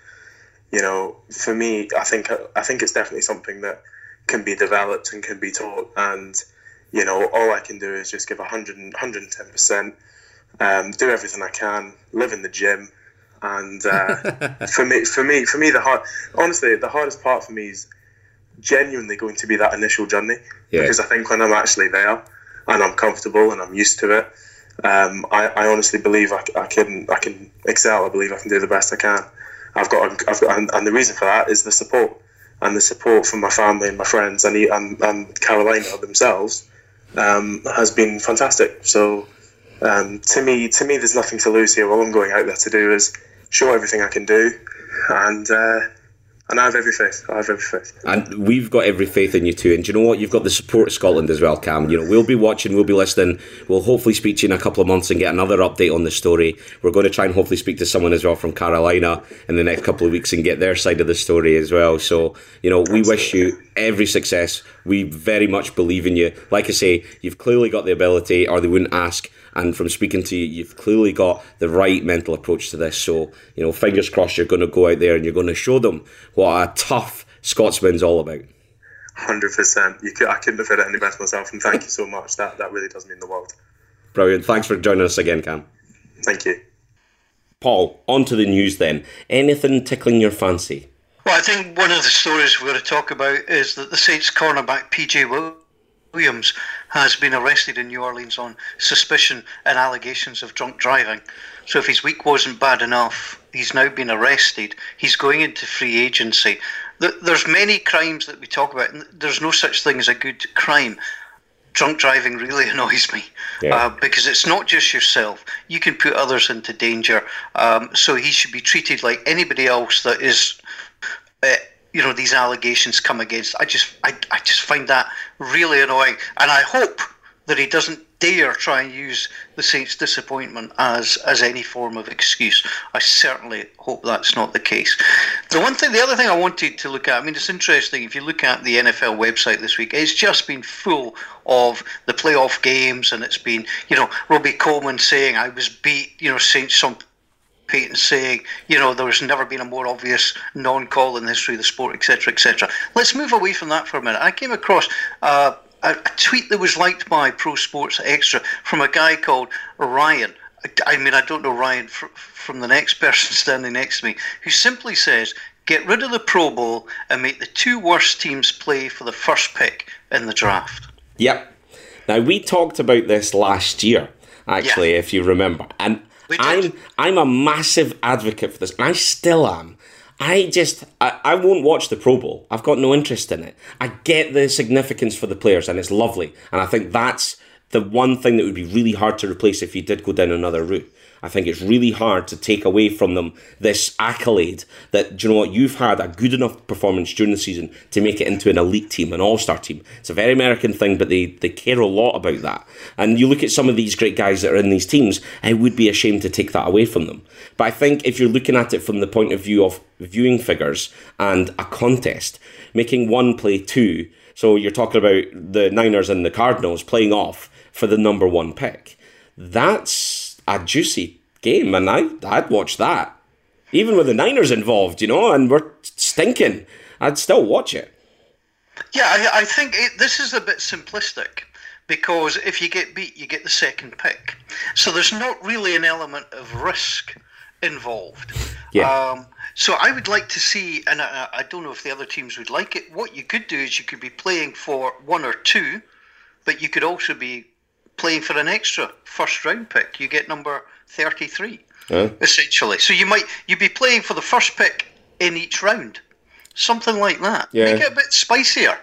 you know, for me, I think I think it's definitely something that can be developed and can be taught. And you know, all I can do is just give 100, 110 percent, um, do everything I can, live in the gym, and uh, for me, for me, for me, the hard, honestly, the hardest part for me is genuinely going to be that initial journey yeah. because I think when I'm actually there and I'm comfortable and I'm used to it, um, I, I, honestly believe I, I, can I can excel. I believe I can do the best I can. I've got, I've got and, and the reason for that is the support and the support from my family and my friends and, and, and Carolina themselves um, has been fantastic. So um, to me, to me, there's nothing to lose here. All I'm going out there to do is show everything I can do, and uh, and I have every faith. I have every faith. And we've got every faith in you too. And do you know what? You've got the support of Scotland as well, Cam. You know, we'll be watching, we'll be listening. We'll hopefully speak to you in a couple of months and get another update on the story. We're going to try and hopefully speak to someone as well from Carolina in the next couple of weeks and get their side of the story as well. So, you know, we wish you every success. We very much believe in you. Like I say, you've clearly got the ability, or they wouldn't ask. And from speaking to you, you've clearly got the right mental approach to this. So, you know, fingers crossed you're going to go out there and you're going to show them what a tough Scotsman's all about. Hundred percent. You could, I couldn't have said it any better myself. And thank you so much. That that really does mean the world. Brilliant. Thanks for joining us again, Cam. Thank you. Paul, on to the news then. Anything tickling your fancy? Well, I think one of the stories we're going to talk about is that the Saints cornerback PJ Williams has been arrested in New Orleans on suspicion and allegations of drunk driving. So if his week wasn't bad enough, he's now been arrested. He's going into free agency. There's many crimes that we talk about, and there's no such thing as a good crime. Drunk driving really annoys me yeah. uh, because it's not just yourself. You can put others into danger. Um, so he should be treated like anybody else that is. Uh, you know these allegations come against. I just I, I just find that really annoying, and I hope that he doesn't dare try and use the Saints' disappointment as as any form of excuse. I certainly hope that's not the case. The one thing, the other thing I wanted to look at, I mean, it's interesting if you look at the NFL website this week, it's just been full of the playoff games, and it's been, you know, Robey-Coleman saying I was beat, you know, Saints some Payton saying, you know, there's never been a more obvious non-call in the history of the sport, etc., etc. Let's move away from that for a minute. I came across uh, a, a, tweet that was liked by Pro Sports Extra from a guy called Ryan. I, mean, I don't know Ryan fr- from the next person standing next to me, who simply says, "Get rid of the Pro Bowl and make the two worst teams play for the first pick in the draft." Yep. Now we talked about this last year, actually, yeah. if you remember, and I'm I'm a massive advocate for this, and I still am. I just I, I won't watch the Pro Bowl. I've got no interest in it. I get the significance for the players, and it's lovely, and I think that's the one thing that would be really hard to replace if you did go down another route. I think it's really hard to take away from them this accolade that, you know what, you've had a good enough performance during the season to make it into an elite team, an all star team. It's a very American thing, but they, they care a lot about that. And you look at some of these great guys that are in these teams, it would be a shame to take that away from them. But I think if you're looking at it from the point of view of viewing figures and a contest, making one play two, so you're talking about the Niners and the Cardinals playing off for the number one pick. That's a juicy game, and I I'd watch that. Even with the Niners involved, you know, and we're stinking, I'd still watch it. Yeah, I, I think it, this is a bit simplistic because if you get beat, you get the second pick. So there's not really an element of risk involved. Yeah. Um, so I would like to see, and I, I don't know if the other teams would like it. What you could do is you could be playing for one or two, but you could also be playing for an extra first round pick. You get number thirty-three, Huh? essentially. So you might you'd be playing for the first pick in each round, something like that. Yeah. Make it a bit spicier.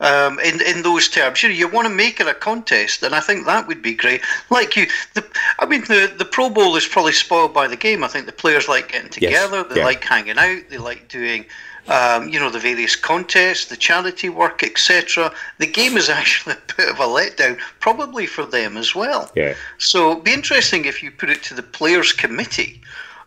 Um, in in those terms, you know, you want to make it a contest, and I think that would be great. Like you, the, I mean, the the Pro Bowl is probably spoiled by the game. I think the players like getting together, they yeah. like hanging out, they like doing, um, you know, the various contests, the charity work, etc. The game is actually a bit of a letdown, probably for them as well. Yeah. So it'd be interesting if you put it to the players' committee.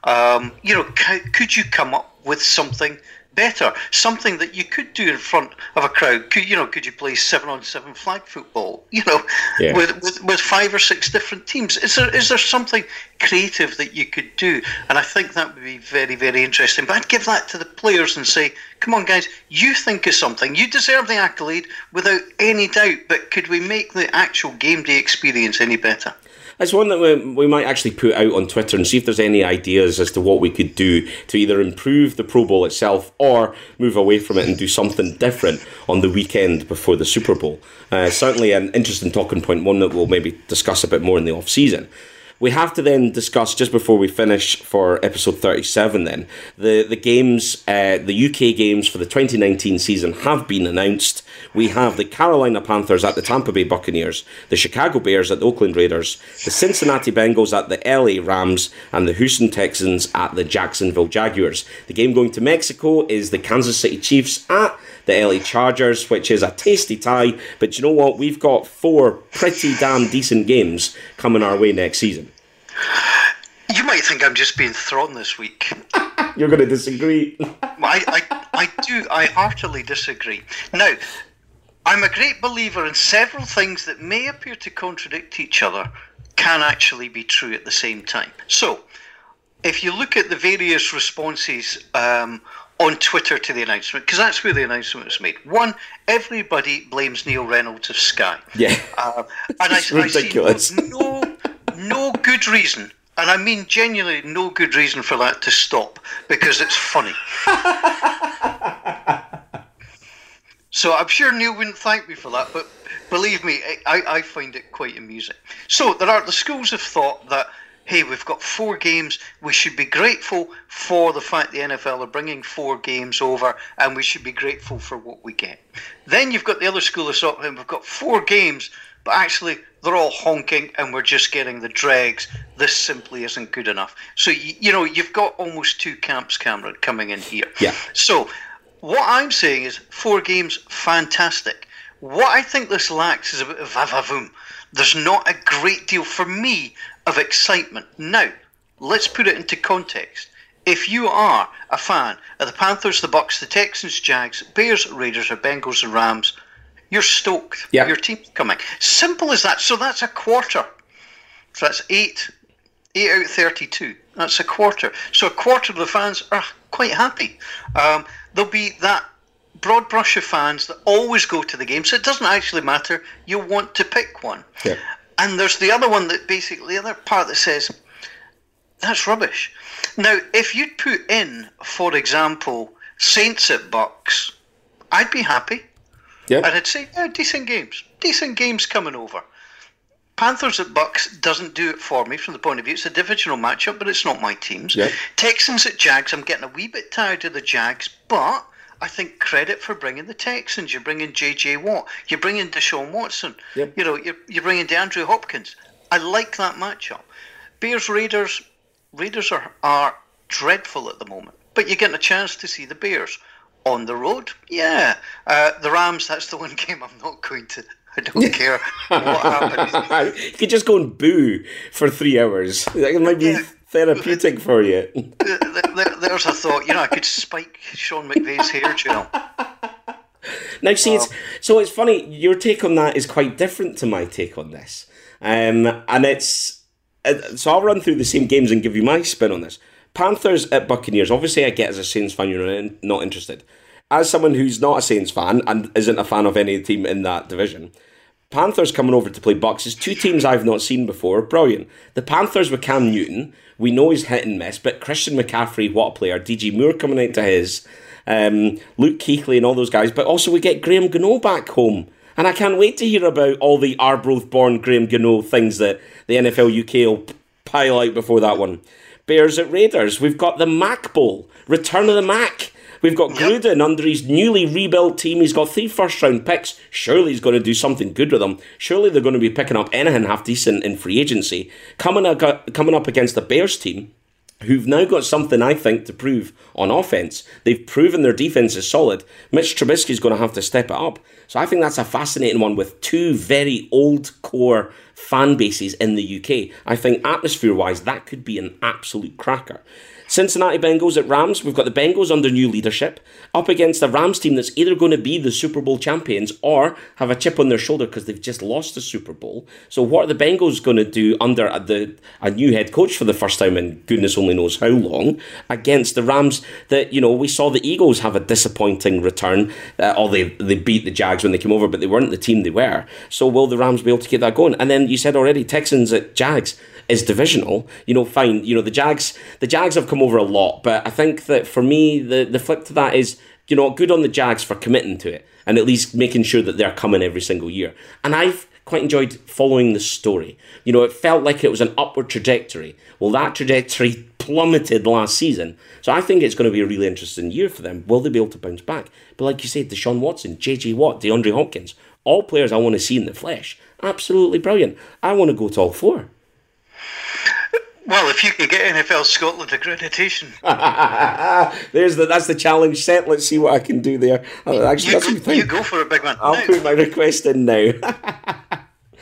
Um, you know, c- could you come up with something better, something that you could do in front of a crowd? Could you know? Could you play seven on seven flag football? You know, Yeah. with, with with five or six different teams. Is there is there something creative that you could do? And I think that would be very very interesting. But I'd give that to the players and say, come on guys, you think of something. You deserve the accolade without any doubt. But could we make the actual game day experience any better? It's one that we, we might actually put out on Twitter and see if there's any ideas as to what we could do to either improve the Pro Bowl itself or move away from it and do something different on the weekend before the Super Bowl. Uh, certainly an interesting talking point, one that we'll maybe discuss a bit more in the off season. We have to then discuss just before we finish for episode thirty-seven. Then the the games, uh, the UK games for the twenty nineteen season have been announced. We have the Carolina Panthers at the Tampa Bay Buccaneers, the Chicago Bears at the Oakland Raiders, the Cincinnati Bengals at the LA Rams, and the Houston Texans at the Jacksonville Jaguars. The game going to Mexico is the Kansas City Chiefs at the LA Chargers, which is a tasty tie. But you know what? We've got four pretty damn decent games coming our way next season. You might think I'm just being thrown this week. You're going to disagree. I, I, I do. I heartily disagree. Now, I'm a great believer in several things that may appear to contradict each other can actually be true at the same time. So, if you look at the various responses um, on Twitter to the announcement, because that's where the announcement was made. One, everybody blames Neil Reynolds of Sky. Yeah. Uh, and I, I see no, no good reason, and I mean genuinely no good reason for that to stop because it's funny. so I'm sure Neil wouldn't thank me for that, but believe me, I, I find it quite amusing. So there are the schools have thought that. Hey, we've got four games. We should be grateful for the fact the NFL are bringing four games over, and we should be grateful for what we get. Then you've got the other school of thought, and we've got four games, but actually they're all honking and we're just getting the dregs. This simply isn't good enough. So, you, you know, you've got almost two camps, Cameron, coming in here. Yeah. So, what I'm saying is four games, fantastic. What I think this lacks is a bit of vavavoom. There's not a great deal for me of excitement. Now, let's put it into context. If you are a fan of the Panthers, the Bucks, the Texans, Jags, Bears, Raiders, or Bengals, and Rams, you're stoked. Yeah. Your team's coming. Simple as that. So that's a quarter. So that's eight, eight out of thirty-two. That's a quarter. So a quarter of the fans are quite happy. Um, there'll be that broad brush of fans that always go to the game. So it doesn't actually matter. You want to pick one. Yeah. And there's the other one that basically the other part that says that's rubbish. Now, if you'd put in, for example, Saints at Bucks, I'd be happy. Yeah. And I'd say, yeah, decent games. Decent games coming over. Panthers at Bucks doesn't do it for me from the point of view. It's a divisional matchup, but it's not my teams. Yep. Texans at Jags, I'm getting a wee bit tired of the Jags, but I think credit for bringing the Texans. You're bringing J.J. Watt. You're bringing Deshaun Watson. Yep. You know, you're, you're bringing DeAndre Hopkins. I like that matchup. Bears Raiders, Raiders are, are dreadful at the moment, but you're getting a chance to see the Bears on the road. Yeah, uh, the Rams. That's the one game I'm not going to. I don't care what happens. you could just go and boo for three hours. It might be Yeah. Therapeutic for you. There- there- There's a thought. You know, I could spike Sean McVay's hair gel. Now, see, it's, so it's funny. Your take on that is quite different to my take on this, um, and it's uh, so I'll run through the same games and give you my spin on this. Panthers at Buccaneers. Obviously, I get as a Saints fan, you're not interested. as someone who's not a Saints fan and isn't a fan of any team in that division, Panthers coming over to play Bucks is two teams I've not seen before. Brilliant. The Panthers with Cam Newton, we know he's hit and miss, but Christian McCaffrey, what a player. DJ Moore coming into his, um, Luke Kuechly and all those guys, but also we get Graham Gano back home. And I can't wait to hear about all the Arbroath born Graham Gano things that the NFL UK will pile out before that one. Bears at Raiders. We've got the Mac Bowl, return of the Mac. We've got. Gruden under his newly rebuilt team. He's got three first round picks. Surely he's going to do something good with them. Surely they're going to be picking up anything half decent in free agency. Coming up, coming up against the Bears team, who've now got something I think to prove on offense. They've proven their defense is solid. Mitch Trubisky's going to have to step it up. So I think that's a fascinating one with two very old core fan bases in the UK. I think atmosphere wise, that could be an absolute cracker. Cincinnati Bengals at Rams. We've got the Bengals under new leadership up against a Rams team that's either going to be the Super Bowl champions or have a chip on their shoulder because they've just lost the Super Bowl. So what are the Bengals going to do under a, the a new head coach for the first time in goodness only knows how long against the Rams that you know we saw the Eagles have a disappointing return. Uh, or they they beat the Jags when they came over, but they weren't the team they were. So will the Rams be able to get that going? And then you said already Texans at Jags is divisional. You know, fine. You know, the Jags, the Jags have come over a lot, but I think that for me, the the flip to that is, you know, good on the Jags for committing to it and at least making sure that they're coming every single year. And I've quite enjoyed following the story. You know, it felt like it was an upward trajectory. Well, that trajectory plummeted last season. So I think it's going to be a really interesting year for them. Will they be able to bounce back? But like you said, Deshaun Watson, JJ Watt, DeAndre Hopkins, all players I want to see in the flesh. Absolutely brilliant. I want to go to all four. Well, if you could get NFL Scotland accreditation, there's the that's the challenge set. Let's see what I can do there. Uh, actually, you, that's go, you go for a big one. I'll now, put my request in now. there,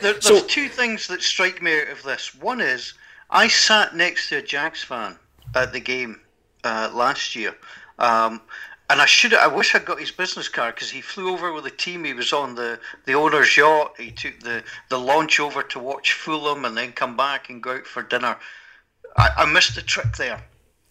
there's so, two things that strike me out of this. One is I sat next to a Jags fan at the game uh, last year. Um, and I should I wish I'd got his business card because he flew over with the team. He was on the, the owner's yacht. He took the, the launch over to watch Fulham and then come back and go out for dinner. I, I missed the trick there.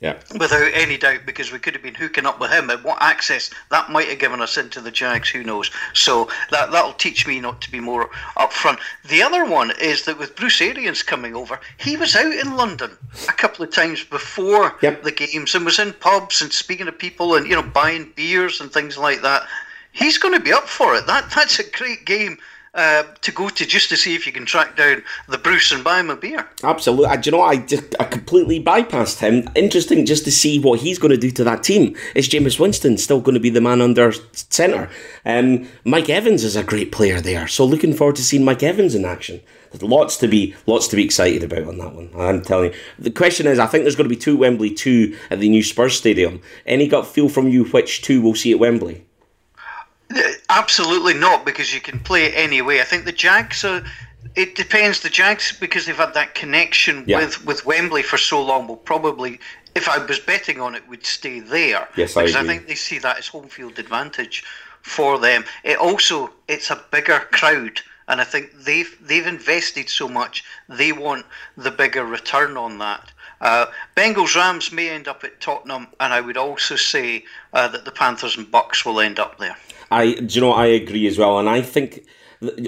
Yeah. Without any doubt, because we could have been hooking up with him, and what access that might have given us into the Jags, who knows? So that that'll teach me not to be more upfront. The other one is that with Bruce Arians coming over, he was out in London a couple of times before yep. the games and was in pubs and speaking to people and you know buying beers and things like that. He's going to be up for it. That that's a great game uh, to go to just to see if you can track down the Bruce and buy him a beer. Absolutely. I, do you know, I just I completely bypassed him. Interesting just to see what he's going to do to that team. Is Jameis Winston still going to be the man under centre? Um, Mike Evans is a great player there, so looking forward to seeing Mike Evans in action. There's lots to be lots to be excited about on that one. I'm telling you. The question is, I think there's going to be two Wembley, two at the new Spurs stadium. Any gut feel from you which two we'll see at Wembley? Absolutely not, because you can play it anyway. I think the Jags are. It depends. The Jags, because they've had that connection yeah. with, with Wembley for so long, will probably, if I was betting on it, would stay there. Yes, because I, I think they see that as home field advantage for them. It also it's a bigger crowd, and I think they've they've invested so much. They want the bigger return on that. Uh, Bengals Rams may end up at Tottenham, and I would also say uh, that the Panthers and Bucks will end up there. I, do you know, I agree as well, and I think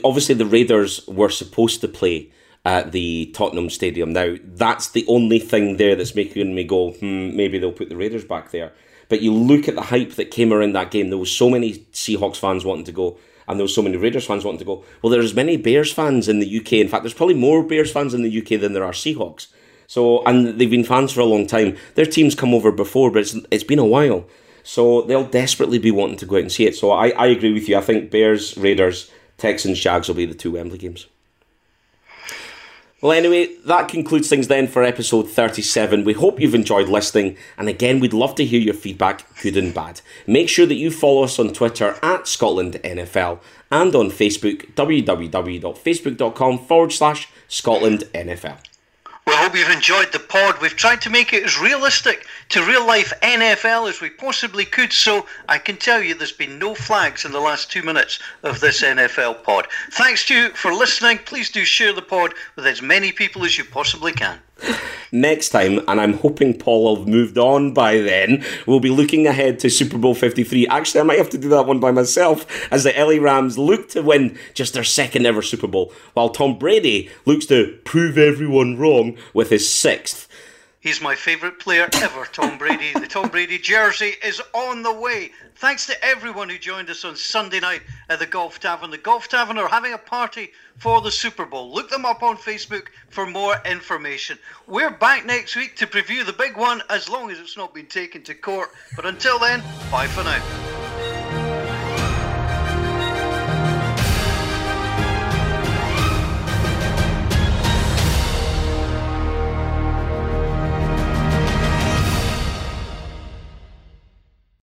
obviously the Raiders were supposed to play at the Tottenham Stadium. Now that's the only thing there that's making me go, hmm, maybe they'll put the Raiders back there. But you look at the hype that came around that game. There was so many Seahawks fans wanting to go, and there was so many Raiders fans wanting to go. Well, there's many Bears fans in the UK. In fact, there's probably more Bears fans in the UK than there are Seahawks. So, and they've been fans for a long time. Their teams come over before, but it's, it's been a while. So they'll desperately be wanting to go out and see it. So I, I agree with you. I think Bears, Raiders, Texans, Jags will be the two Wembley games. Well, anyway, that concludes things then for episode 37. We hope you've enjoyed listening, and again, we'd love to hear your feedback, good and bad. Make sure that you follow us on Twitter at Scotland NFL and on Facebook, www.facebook.com forward slash Scotland NFL. We hope you've enjoyed the pod. We've tried to make it as realistic to real life NFL as we possibly could, so I can tell you there's been no flags in the last two minutes of this NFL pod. Thanks to you for listening. Please do share the pod with as many people as you possibly can. Next time, and I'm hoping Paul will have moved on by then, we'll be looking ahead to Super Bowl 53. Actually, I might have to do that one by myself as the LA Rams look to win just their second ever Super Bowl, while Tom Brady looks to prove everyone wrong with his sixth. He's my favourite player ever, Tom Brady. the Tom Brady jersey is on the way. Thanks to everyone who joined us on Sunday night at the Golf Tavern. The Golf Tavern are having a party for the Super Bowl. Look them up on Facebook for more information. We're back next week to preview the big one as long as it's not been taken to court. But until then, bye for now.